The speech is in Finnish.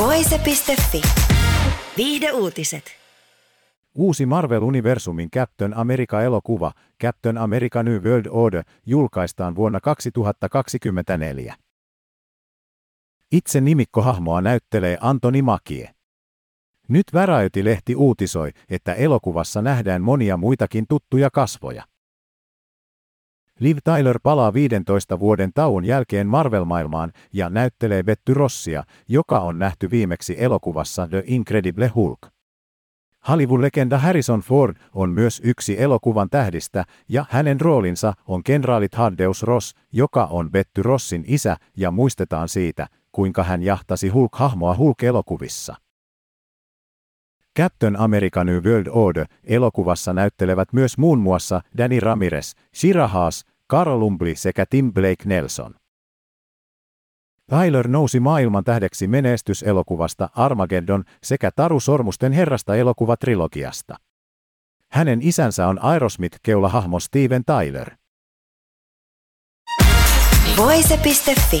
Voise.fi. Viihde uutiset. Uusi Marvel-universumin Captain America-elokuva Captain America New World Order julkaistaan vuonna 2024. Itse nimikkohahmoa näyttelee Antoni Makie. Nyt Variety-lehti uutisoi, että elokuvassa nähdään monia muitakin tuttuja kasvoja. Liv Tyler palaa 15 vuoden tauon jälkeen Marvel-maailmaan ja näyttelee Betty Rossia, joka on nähty viimeksi elokuvassa The Incredible Hulk. Hollywood-legenda Harrison Ford on myös yksi elokuvan tähdistä ja hänen roolinsa on kenraali Thaddeus Ross, joka on Betty Rossin isä ja muistetaan siitä, kuinka hän jahtasi Hulk-hahmoa Hulk-elokuvissa. Captain America New World Order elokuvassa näyttelevät myös muun muassa Danny Ramirez, Shira Haas, Carl Lumbly sekä Tim Blake Nelson. Tyler nousi maailman tähdeksi menestyselokuvasta Armageddon sekä Taru Sormusten herrasta elokuvatrilogiasta. Hänen isänsä on Aerosmith-keulahahmo Steven Tyler. Voise.fi.